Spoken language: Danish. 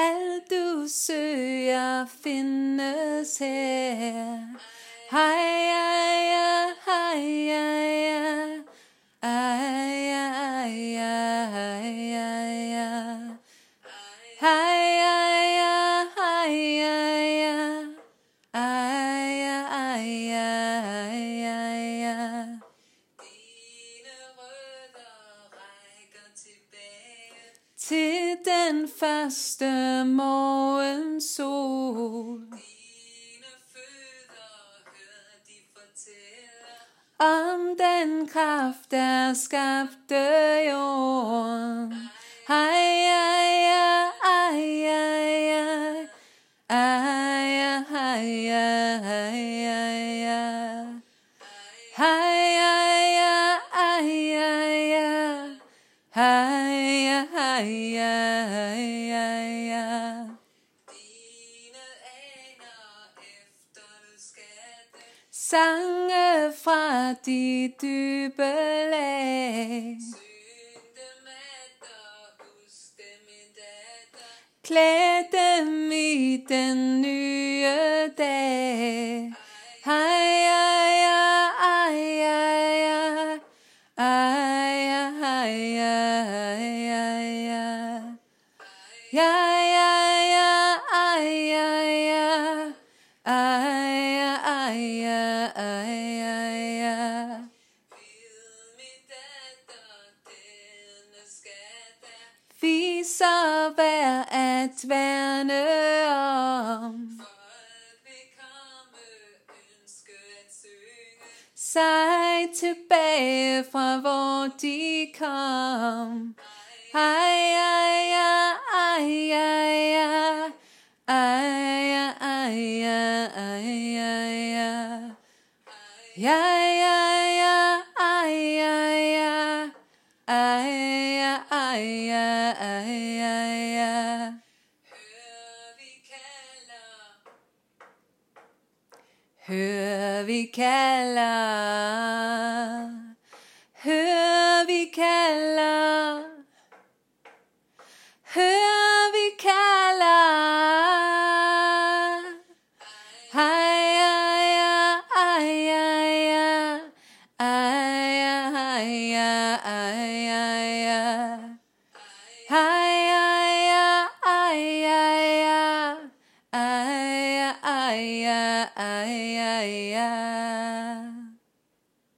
Alt du søger findes her. Hej, hej, hej, hej, hej. Ej, ej, ej, ej, ej. Hej, hej, Til den første morgensol. Om den kraft, der skabte jorden ja, ja, ja. Sange fra de dybe lag. Klæd dem i den nye dag. Hej, hej, hej, hej, hej, hej, hej, hej. Viser hver at værne om Folk vil komme, ønske at synge. sig tilbage fra hvor de kom. Ej, ej, ej, ej, Ja, ja, ja, ej, ej, ej. Ej, ej, ej, ej, ej, ej. Hør, vi kalder. Hør vi kalder, I. ay, ay.